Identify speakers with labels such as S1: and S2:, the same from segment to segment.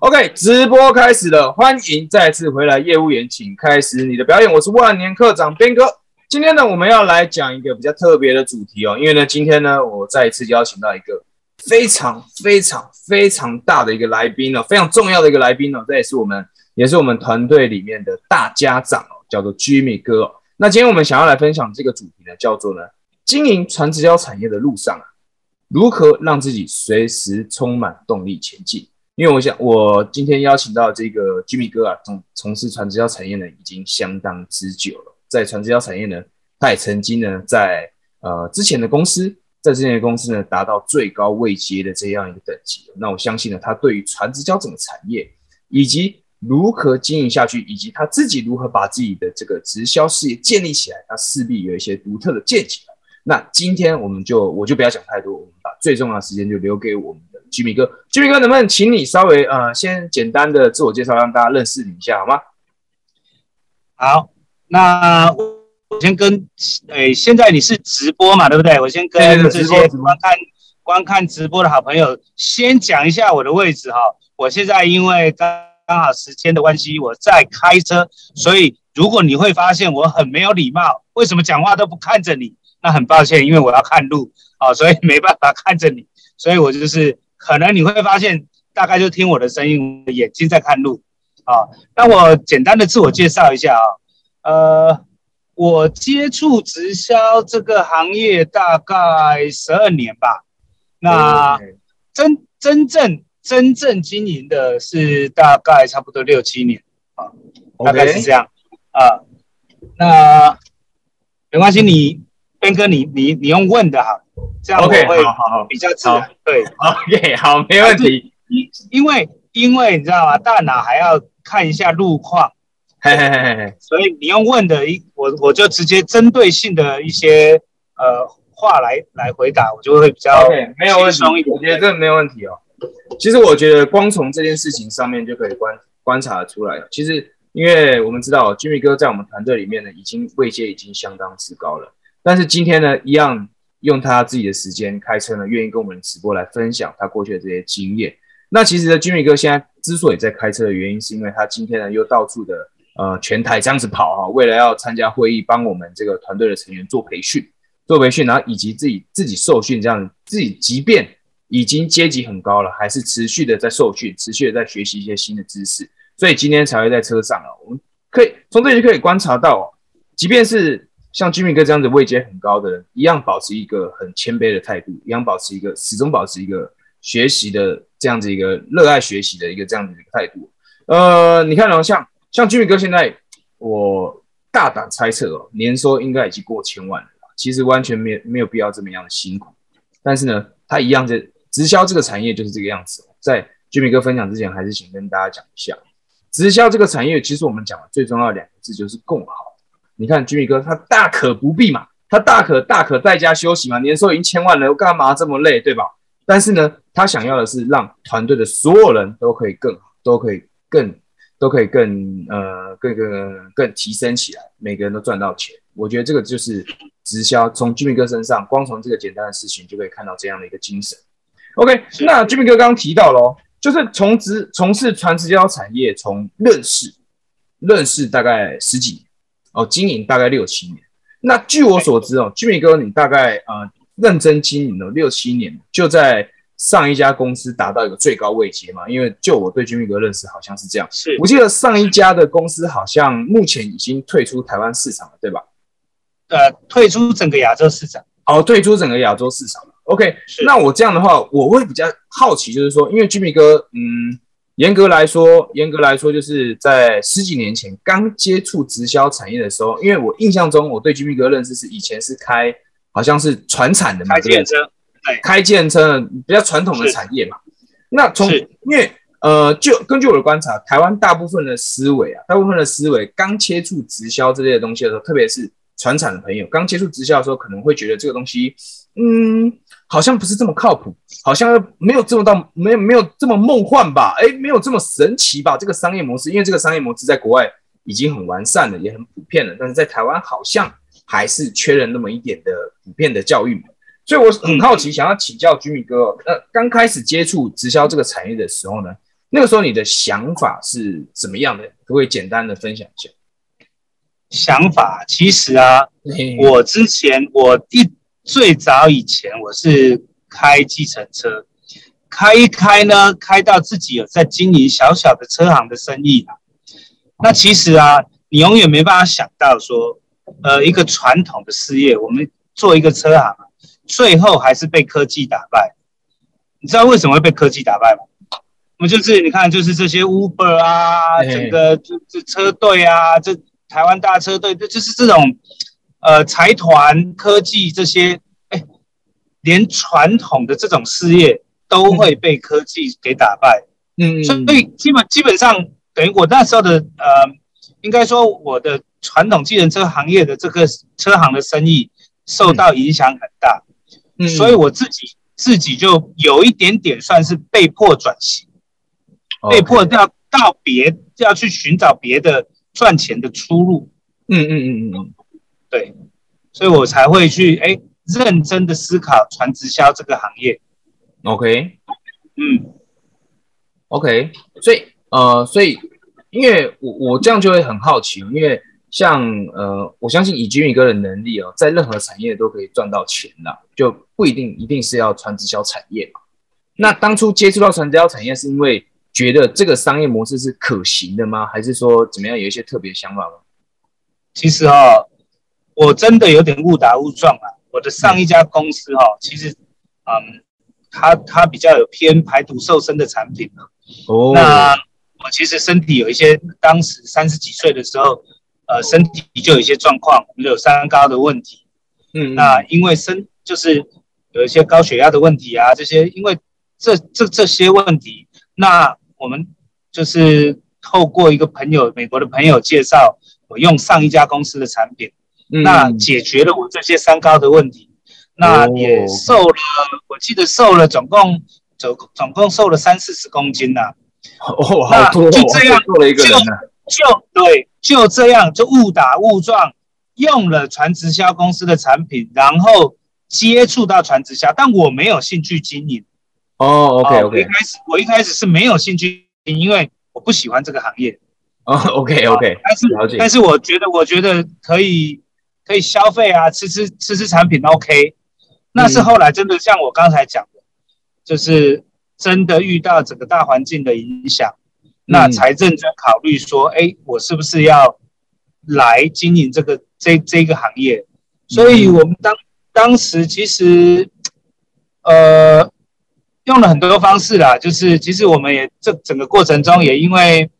S1: OK，直播开始了，欢迎再次回来，业务员，请开始你的表演。我是万年课长边哥。今天呢，我们要来讲一个比较特别的主题哦，因为呢，今天呢，我再一次邀请到一个非常非常非常大的一个来宾哦，非常重要的一个来宾哦，这也是我们也是我们团队里面的大家长哦，叫做 Jimmy 哥哦。那今天我们想要来分享这个主题呢，叫做呢，经营传直销产业的路上啊，如何让自己随时充满动力前进？因为我想，我今天邀请到这个 Jimmy 哥啊，从从事传直销产业呢，已经相当之久了。在传直销产业呢，他也曾经呢，在呃之前的公司，在之前的公司呢，达到最高位阶的这样一个等级。那我相信呢，他对于传直销整个产业，以及如何经营下去，以及他自己如何把自己的这个直销事业建立起来，他势必有一些独特的见解。那今天我们就我就不要讲太多，我们把最重要的时间就留给我们居民哥。居民哥，能不能请你稍微呃先简单的自我介绍，让大家认识你一下，好吗？
S2: 好，那我先跟诶，现在你是直播嘛，对不对？我先跟这些观看观看直播的好朋友先讲一下我的位置哈。我现在因为刚刚好时间的关系，我在开车，所以如果你会发现我很没有礼貌，为什么讲话都不看着你？那很抱歉，因为我要看路啊，所以没办法看着你，所以我就是可能你会发现，大概就听我的声音，眼睛在看路啊。那我简单的自我介绍一下啊，呃，我接触直销这个行业大概十二年吧，那真真正真正经营的是大概差不多六七年啊，大概是这样啊。那没关系，你。边哥，你你你用问的哈，这样我会比较自然。对
S1: ，OK，好，没问题。
S2: 因因为因为你知道吗？大脑还要看一下路况，嘿嘿嘿嘿所以你用问的，一我我就直接针对性的一些呃话来来回答，我就会比较
S1: OK，没有问题。我觉得这没有问题哦。其实我觉得光从这件事情上面就可以观观察出来了。其实因为我们知道，Jimmy 哥在我们团队里面呢，已经位阶已经相当之高了。但是今天呢，一样用他自己的时间开车呢，愿意跟我们直播来分享他过去的这些经验。那其实呢，君米哥现在之所以在开车的原因，是因为他今天呢又到处的呃全台这样子跑哈，为了要参加会议，帮我们这个团队的成员做培训，做培训，然后以及自己自己受训这样，自己即便已经阶级很高了，还是持续的在受训，持续的在学习一些新的知识，所以今天才会在车上啊。我们可以从这里就可以观察到，即便是。像居民哥这样子位阶很高的人，一样保持一个很谦卑的态度，一样保持一个始终保持一个学习的这样子一个热爱学习的一个这样子一个态度。呃，你看哦，像像居民哥现在，我大胆猜测哦，年收应该已经过千万了。其实完全没有没有必要这么样的辛苦，但是呢，他一样在直销这个产业就是这个样子。在居民哥分享之前，还是请跟大家讲一下，直销这个产业，其实我们讲的最重要两个字就是共好。你看居米哥，他大可不必嘛，他大可大可在家休息嘛，年收已经千万了，干嘛这么累，对吧？但是呢，他想要的是让团队的所有人都可以更好，都可以更，都可以更呃更更更提升起来，每个人都赚到钱。我觉得这个就是直销，从居米哥身上，光从这个简单的事情就可以看到这样的一个精神。OK，那居米哥刚刚提到喽，就是从直从事传直销产业，从认识认识大概十几年。哦，经营大概六七年。那据我所知哦，居民哥，你大概呃认真经营了六七年，就在上一家公司达到一个最高位阶嘛？因为就我对居民哥认识，好像是这样。
S2: 是
S1: 我记得上一家的公司好像目前已经退出台湾市场了，对吧？
S2: 呃，退出整个亚洲市场。
S1: 哦，退出整个亚洲市场了。OK，那我这样的话，我会比较好奇，就是说，因为居民哥，嗯。严格来说，严格来说，就是在十几年前刚接触直销产业的时候，因为我印象中，我对居民哥认识是以前是开好像是船产的嘛，
S2: 开建车，对，
S1: 开建车比较传统的产业嘛。那从因为呃，就根据我的观察，台湾大部分的思维啊，大部分的思维刚接触直销这类的东西的时候，特别是传产的朋友刚接触直销的时候，可能会觉得这个东西，嗯。好像不是这么靠谱，好像没有这么到没有没有这么梦幻吧？哎，没有这么神奇吧？这个商业模式，因为这个商业模式在国外已经很完善了，也很普遍了，但是在台湾好像还是缺了那么一点的普遍的教育。所以我很好奇，想要请教居米哥，那，刚开始接触直销这个产业的时候呢，那个时候你的想法是怎么样的？可不可以简单的分享一下？
S2: 想法其实啊，我之前我一最早以前我是开计程车，开一开呢，开到自己有在经营小小的车行的生意那其实啊，你永远没办法想到说，呃，一个传统的事业，我们做一个车行，最后还是被科技打败。你知道为什么会被科技打败吗？我们就是你看，就是这些 Uber 啊，整个这这车队啊，这台湾大车队，这就是这种呃财团科技这些，哎，连传统的这种事业都会被科技给打败。嗯，所以基本基本上等于我那时候的呃，应该说我的传统机人车行业的这个车行的生意受到影响很大。嗯，所以我自己自己就有一点点算是被迫转型。被迫要到别要去寻找别的赚钱的出路，嗯嗯嗯嗯，对，所以我才会去哎认真的思考传直销这个行业。
S1: OK，嗯，OK，所以呃，所以因为我我这样就会很好奇，因为像呃，我相信以君宇哥的能力哦，在任何产业都可以赚到钱的，就不一定一定是要传直销产业嘛。那当初接触到传直销产业是因为？觉得这个商业模式是可行的吗？还是说怎么样？有一些特别想法吗？
S2: 其实哈，我真的有点误打误撞啊。我的上一家公司哈，其实嗯，它它比较有偏排毒瘦身的产品哦。那我其实身体有一些，当时三十几岁的时候，呃，身体就有一些状况，有三高的问题。嗯。那因为身就是有一些高血压的问题啊，这些因为这这这些问题，那我们就是透过一个朋友，美国的朋友介绍，我用上一家公司的产品，那解决了我这些三高的问题，那也瘦了，我记得瘦了总共总总共瘦了三四十公斤呐。
S1: 哦，好多，
S2: 就这样
S1: 做了一个人
S2: 就对，就这样就误打误撞用了传直销公司的产品，然后接触到传直销，但我没有兴趣经营。
S1: 哦，OK OK，
S2: 我一开始我一开始是没有兴趣，因为我不喜欢这个行业。
S1: 哦，OK OK，
S2: 但是但是我觉得我觉得可以可以消费啊，吃吃吃吃产品 OK。那是后来真的像我刚才讲的，就是真的遇到整个大环境的影响，那才认真考虑说，哎，我是不是要来经营这个这这个行业？所以我们当当时其实，呃。用了很多方式啦，就是其实我们也这整个过程中也因为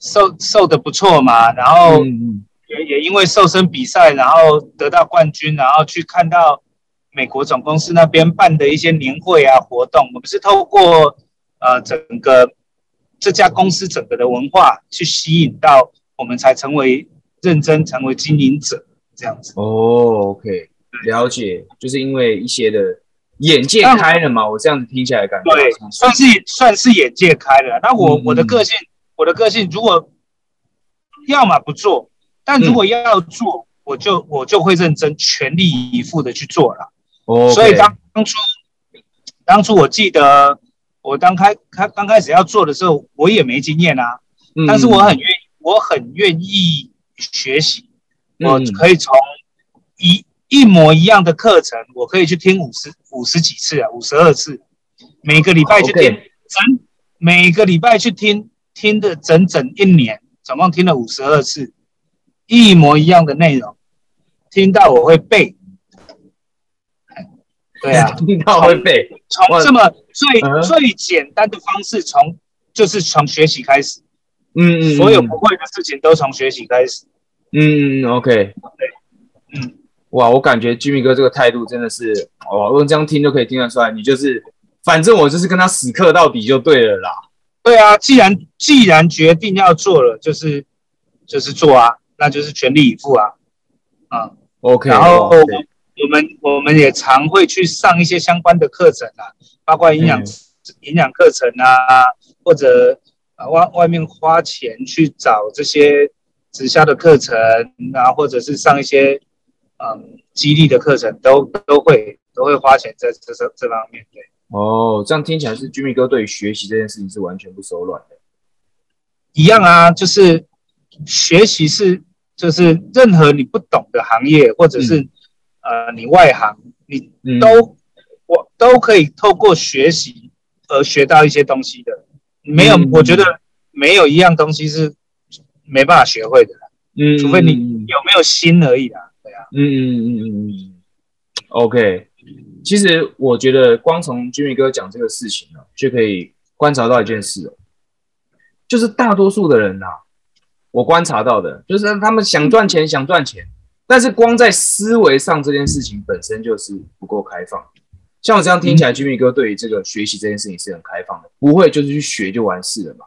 S2: 瘦瘦的不错嘛，然后也也因为瘦身比赛，然后得到冠军，然后去看到美国总公司那边办的一些年会啊活动，我们是透过呃整个这家公司整个的文化去吸引到我们，才成为认真成为经营者这样子。
S1: 哦，OK，了解，就是因为一些的。眼界开了嘛？我这样子听起来感觉
S2: 对，算是算是眼界开了。那我我的个性，我的个性，如果要么不做，但如果要做，我就我就会认真、全力以赴的去做了。哦，所以当当初当初我记得我刚开开刚开始要做的时候，我也没经验啊。嗯。但是我很愿意，我很愿意学习，我可以从一。一模一样的课程，我可以去听五十五十几次啊，五十二次，每个礼拜去听整，每个礼拜去听听的整整一年，总共听了五十二次，一模一样的内容，听到我会背。对啊，
S1: 听到会背，
S2: 从这么最最简单的方式，从就是从学习开始，嗯嗯，所有不会的事情都从学习开始，
S1: 嗯嗯，OK，对，嗯。哇，我感觉 Jimmy 哥这个态度真的是，哦，我这样听就可以听得出来，你就是，反正我就是跟他死磕到底就对了啦。
S2: 对啊，既然既然决定要做了，就是就是做啊，那就是全力以赴啊，
S1: 啊，OK。
S2: 然后我们我们也常会去上一些相关的课程啊，包括营养营养课程啊，或者啊外外面花钱去找这些直销的课程啊，或者是上一些。嗯，激励的课程都都会都会花钱在这这这方面，对。
S1: 哦，这样听起来是 Jimmy 哥对于学习这件事情是完全不手软的。
S2: 一样啊，就是学习是就是任何你不懂的行业，或者是、呃你外行，你
S1: 嗯
S2: 都、我都可以透过学习而学到一些东西的。没有，
S1: 嗯
S2: 我觉得没有一样东西是没办法学会的，
S1: 嗯，
S2: 除非你
S1: 嗯
S2: 有没有心而已啦。啊，
S1: 嗯嗯嗯嗯嗯，OK。其实我觉得光从 Jimmy 哥讲这个事情呢、就可以观察到一件事哦，就是大多数的人呐、我观察到的，就是他们想赚钱，想赚钱，但是光在思维上这件事情本身就是不够开放。像我这样听起来，Jimmy 哥对于这个学习这件事情是很开放的，不会就是去学就完事了嘛，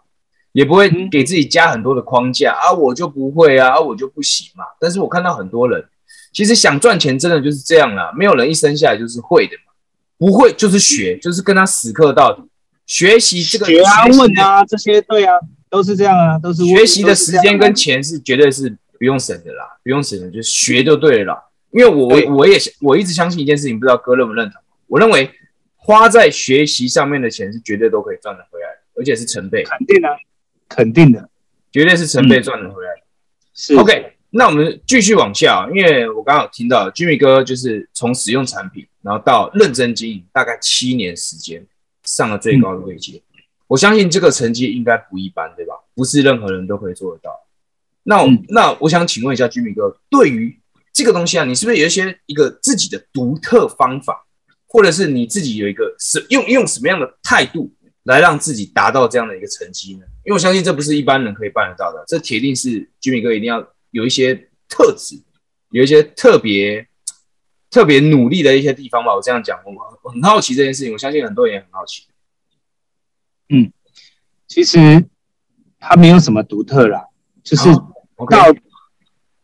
S1: 也不会给自己加很多的框架啊，我就不会啊，啊我就不行嘛。但是我看到很多人，其实想赚钱真的就是这样啦，没有人一生下来就是会的嘛，不会就是学，就是跟他死磕到底。学习这个
S2: 学啊
S1: 学
S2: 问啊这些，对啊，都是这样啊，都是
S1: 学习的时间跟钱是绝对是不用省的啦，不用省的，就学就对了啦。因为我
S2: 对
S1: 我也我一直相信一件事情，不知道哥认不认同？我认为花在学习上面的钱是绝对都可以赚得回来的，而且是成倍
S2: 肯定啊，肯定的，
S1: 绝对是成倍赚得回来的。
S2: 是
S1: OK，那我们继续往下，因为我刚刚有听到 Jimmy 哥就是从使用产品，然后到认真经营，大概七年时间，上了最高的位阶。我相信这个成绩应该不一般，对吧？不是任何人都可以做得到。那我、
S2: 嗯
S1: 那我想请问一下 Jimmy 哥，对于这个东西啊，你是不是有一些一个自己的独特方法，或者是你自己有一个什用用什么样的态度来让自己达到这样的一个成绩呢？因为我相信这不是一般人可以办得到的，这铁定是 Jimmy 哥一定要有一些特质，有一些特别特别努力的一些地方吧。我这样讲，我我很好奇这件事情，我相信很多人也很好奇。
S2: 嗯其实它没有什么独特啦，就是到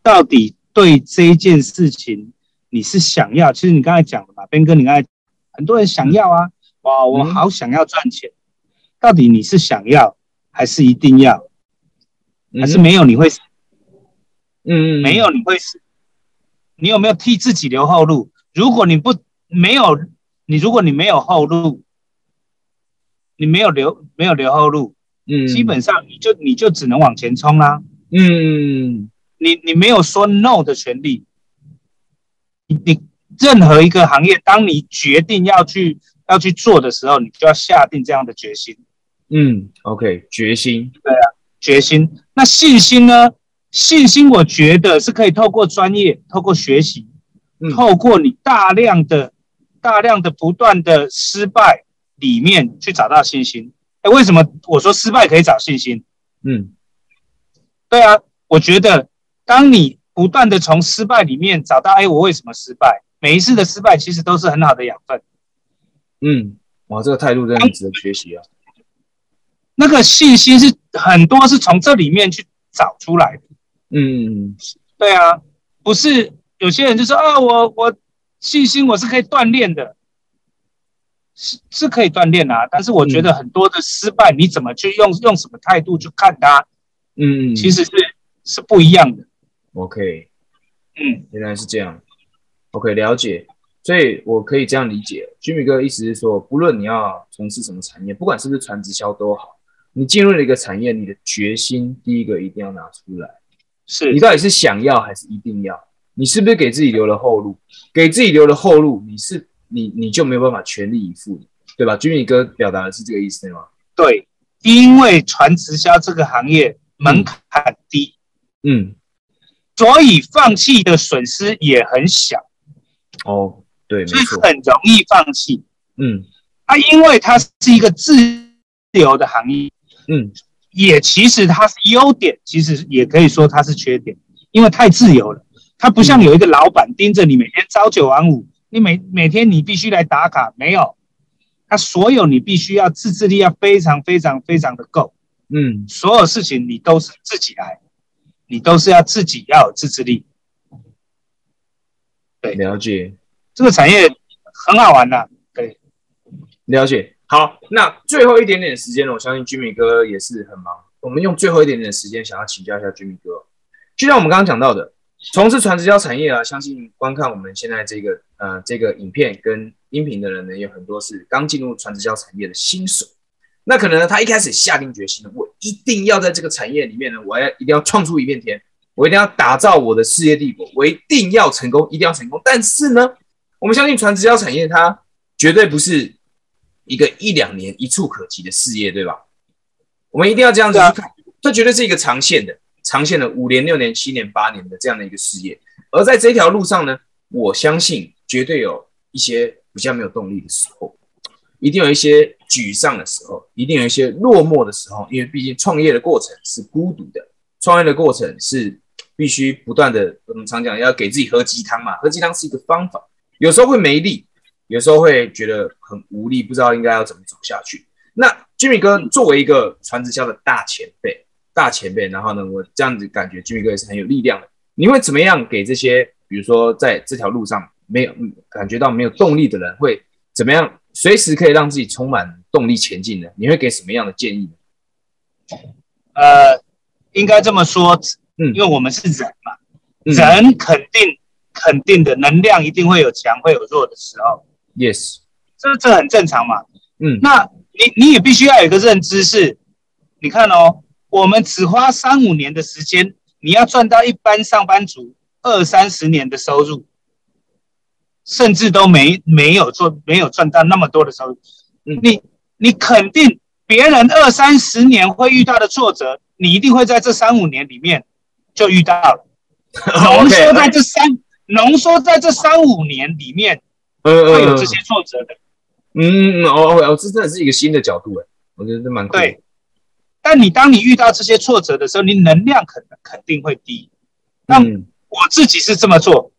S2: 到底对这一件事情你是想要，其实你刚才讲的嘛，边哥，你刚才很多人想要啊，哇，我
S1: 嗯
S2: 好想要赚钱，到底你是想要还是一定要，还是没有你会死，
S1: 嗯嗯
S2: 没有你会死，你有没有替自己留后路？如果你不没有你，如果你没有后路，你没有留没有留后路，
S1: 嗯
S2: 基本上你就你就只能往前冲啦、
S1: 嗯
S2: 你你没有说 no 的权利。你你任何一个行业，当你决定要去要去做的时候，你就要下定这样的决心
S1: 嗯 OK 决心对啊
S2: 决心。那信心呢？信心我觉得是可以透过专业、透过学习、
S1: 嗯
S2: 透过你大量的、大量的不断的失败里面去找到信心。哎，为什么我说失败可以找信心？
S1: 嗯
S2: 对啊，我觉得当你不断的从失败里面找到，哎，我为什么失败？每一次的失败其实都是很好的养分。
S1: 嗯，哇，这个态度真的很值得学习啊。
S2: 那个信心是很多是从这里面去找出来的。
S1: 嗯
S2: 对啊，不是有些人就说啊，我我信心我是可以锻炼的，是是可以锻炼啊。但是我觉得很多的失败，你怎么去用用什么态度去看它，
S1: 嗯，
S2: 其实是是不一样的。
S1: OK，
S2: 嗯，
S1: 原来是这样。OK，了解。所以我可以这样理解，Jimmy 哥的意思是说，不论你要从事什么产业，不管是不是传直销都好，你进入了一个产业，你的决心第一个一定要拿出来。
S2: 是
S1: 你到底是想要还是一定要？你是不是给自己留了后路？给自己留了后路，你是你你就没有办法全力以赴，对吧？Jimmy 哥表达的是这个意思对吗？
S2: 对，因为传直销这个行业门槛低，
S1: 嗯，
S2: 所以放弃的损失也很小，
S1: 哦，对，没
S2: 所以，很容易放弃。
S1: 嗯
S2: 啊，因为它是一个自由的行业，
S1: 嗯
S2: 也其实它是优点，其实也可以说它是缺点，因为太自由了。它不像有一个老板盯着你每天朝九晚五，你每每天你必须来打卡，没有，它所有你必须要自制力要非常非常非常的够，
S1: 嗯
S2: 所有事情你都是自己来，你都是要自己要有自制力。
S1: 对了解
S2: 这个产业很好玩的、对，
S1: 了解。好，那最后一点点时间呢，我相信军民哥也是很忙。我们用最后一点点时间，想要请教一下军民哥。就像我们刚刚讲到的，从事传直销产业啊，相信观看我们现在这个呃这个影片跟音频的人呢，有很多是刚进入传直销产业的新手。那可能呢，他一开始下定决心了，我一定要在这个产业里面呢，我要一定要创出一片天，我一定要打造我的事业帝国，我一定要成功，一定要成功。但是呢，我们相信传直销产业它绝对不是一个一两年一触可及的事业，对吧？我们一定要这样子去看，这绝对是一个长线的、长线的五年、六年、七年、八年的这样的一个事业。而在这条路上呢，我相信绝对有一些比较没有动力的时候，一定有一些沮丧的时候，一定有一些落寞的时候。因为毕竟创业的过程是孤独的，创业的过程是必须不断的。我们常讲要给自己喝鸡汤嘛，喝鸡汤是一个方法。有时候会没力，有时候会觉得很无力，不知道应该要怎么走下去。那 Jimmy 哥作为一个传直销的大前辈，大前辈，然后呢，我这样子感觉 Jimmy 哥也是很有力量的。你会怎么样给这些，比如说在这条路上没有感觉到没有动力的人，会怎么样随时可以让自己充满动力前进呢？你会给什么样的建议呢？
S2: 呃，应该这么说，嗯，因为我们是人嘛，人肯定肯定的能量一定会有强会有弱的时候
S1: ，yes，
S2: 这这很正常嘛，嗯，那你你也必须要有一个认知是，你看哦，我们只花三五年的时间。你要赚到一般上班族二三十年的收入，甚至都没没有做没有赚到那么多的收入，你你肯定别人二三十年会遇到的挫折，你一定会在这三五年里面就遇到了。浓缩在这三浓缩在这三五年里面，会有这些挫折的。
S1: 嗯哦哦，这真的是一个新的角度哎，我觉得这蛮
S2: 对。但你当你遇到这些挫折的时候，你能量可能肯定会低。那我自己是这么做，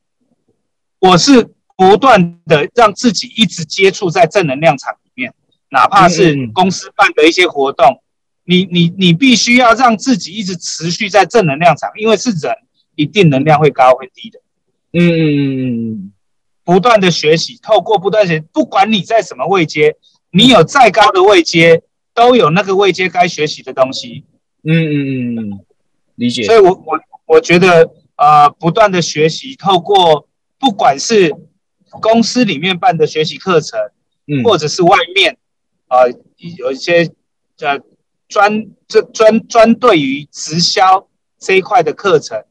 S2: 我是不断的让自己一直接触在正能量场里面，哪怕是公司办的一些活动，你你你必须要让自己一直持续在正能量场，因为是人，一定能量会高会低的。嗯嗯嗯嗯，不断的学习，透过不断学，不管你在什么位阶，你有再高的位阶。都有那个位阶该学习的东西，
S1: 嗯嗯嗯嗯，理解。
S2: 所以，我我我觉得，呃，不断的学习，透过不管是公司里面办的学习课程，嗯，或者是外面，啊，有一些呃专这专专对于直销这一块的课程，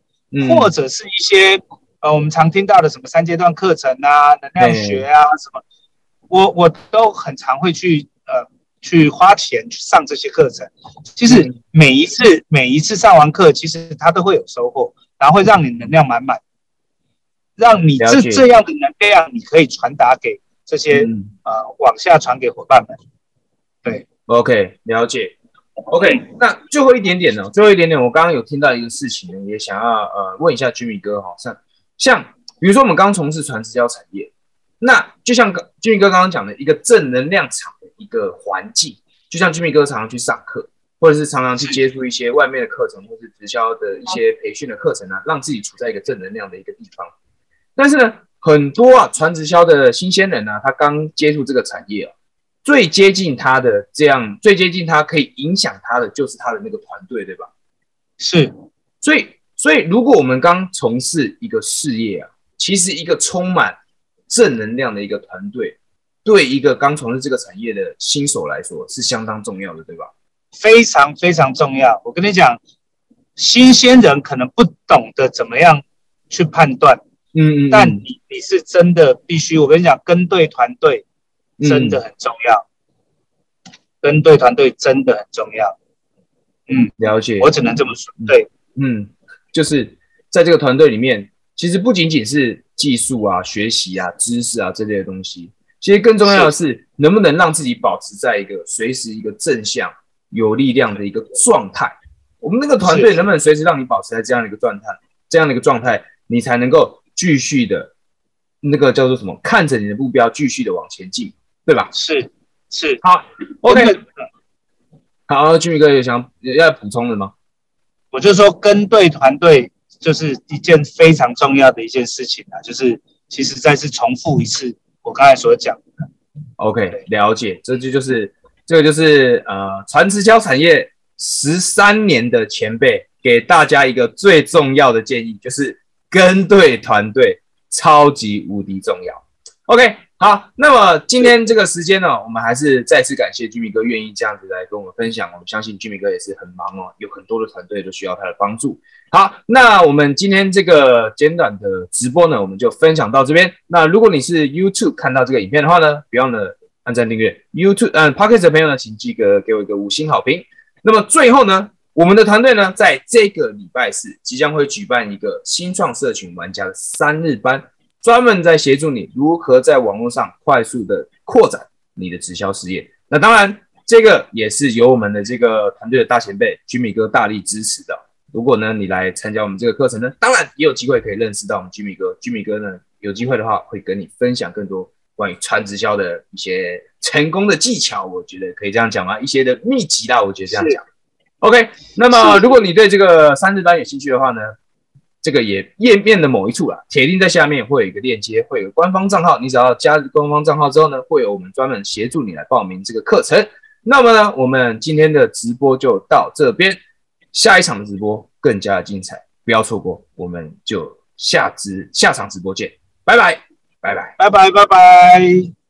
S2: 或者是一些呃我们常听到的什么三阶段课程啊、能量学啊什么，我我都很常会去呃。去花钱去上这些课程，其实每一次每一次上完课，其实他都会有收获，然后会让你能量满满，让你这这样的能量，你可以传达给这些呃往下传给伙伴们。对
S1: ，OK，了解。OK，那最后一点点呢？最后一点点，我刚刚有听到一个事情，也想要呃问一下居米哥哈，像像比如说我们刚从事传直销产业，那就像俊明哥刚刚讲的一个正能量场的。一个环境，就像俊明哥常常去上课，或者是常常去接触一些外面的课程，或是直销的一些培训的课程啊，让自己处在一个正能量的一个地方。但是呢，很多啊传直销的新鲜人呢，他刚接触这个产业啊，最接近他的这样，最接近他可以影响他的就是他的那个团队，对吧？
S2: 是，
S1: 所以所以如果我们刚从事一个事业啊，其实一个充满正能量的一个团队。对一个刚从事这个产业的新手来说是相当重要的，对吧？
S2: 非常非常重要。我跟你讲，新鲜人可能不懂得怎么样去判断，嗯嗯，但你你是真的必须，我跟你讲，跟对团队真的很重要，跟对团队真的很重要。
S1: 嗯，了解。
S2: 我只能这么说。对，
S1: 嗯，就是在这个团队里面，其实不仅仅是技术啊、学习啊、知识啊这类的东西。其实更重要的是，能不能让自己保持在一个随时一个正向、有力量的一个状态。我们那个团队能不能随时让你保持在这样的一个状态？这样的一个状态，你才能够继续的，那个叫做什么？看着你的目标，继续的往前进，对吧？
S2: 是是。
S1: 好，OK。好，俊宇哥有想要补充的吗？
S2: 我就说，跟对团队就是一件非常重要的一件事情啊，就是其实再次重复一次。我刚才所讲的
S1: ，OK，了解，这就就是这个就是呃，传直销产业十三年的前辈给大家一个最重要的建议，就是跟对团队超级无敌重要。OK，好，那么今天这个时间呢，我们还是再次感谢居民哥愿意这样子来跟我们分享。我们相信居民哥也是很忙哦，有很多的团队都需要他的帮助。好，那我们今天这个简短的直播呢，我们就分享到这边。那如果你是 YouTube 看到这个影片的话呢，不要呢按赞订阅 YouTube，嗯 p o c k e t 的朋友呢，请记得给我一个五星好评。那么最后呢，我们的团队呢，在这个礼拜四即将会举办一个新创社群玩家的三日班。专门在协助你如何在网络上快速的扩展你的直销事业。那当然，这个也是由我们的这个团队的大前辈居米哥大力支持的。如果呢你来参加我们这个课程呢，当然也有机会可以认识到我们居米哥。居米哥呢有机会的话会跟你分享更多关于传直销的一些成功的技巧。我觉得可以这样讲吗？一些的秘籍啦，我觉得这样讲。OK，那么如果你对这个三日班有兴趣的话呢？这个也页面的某一处啊，铁定在下面会有一个链接，会有官方账号。你只要加官方账号之后呢，会有我们专门协助你来报名这个课程。那么呢，我们今天的直播就到这边，下一场直播更加精彩，不要错过。我们就下直下场直播见，拜拜，拜拜，
S2: 拜拜，拜拜。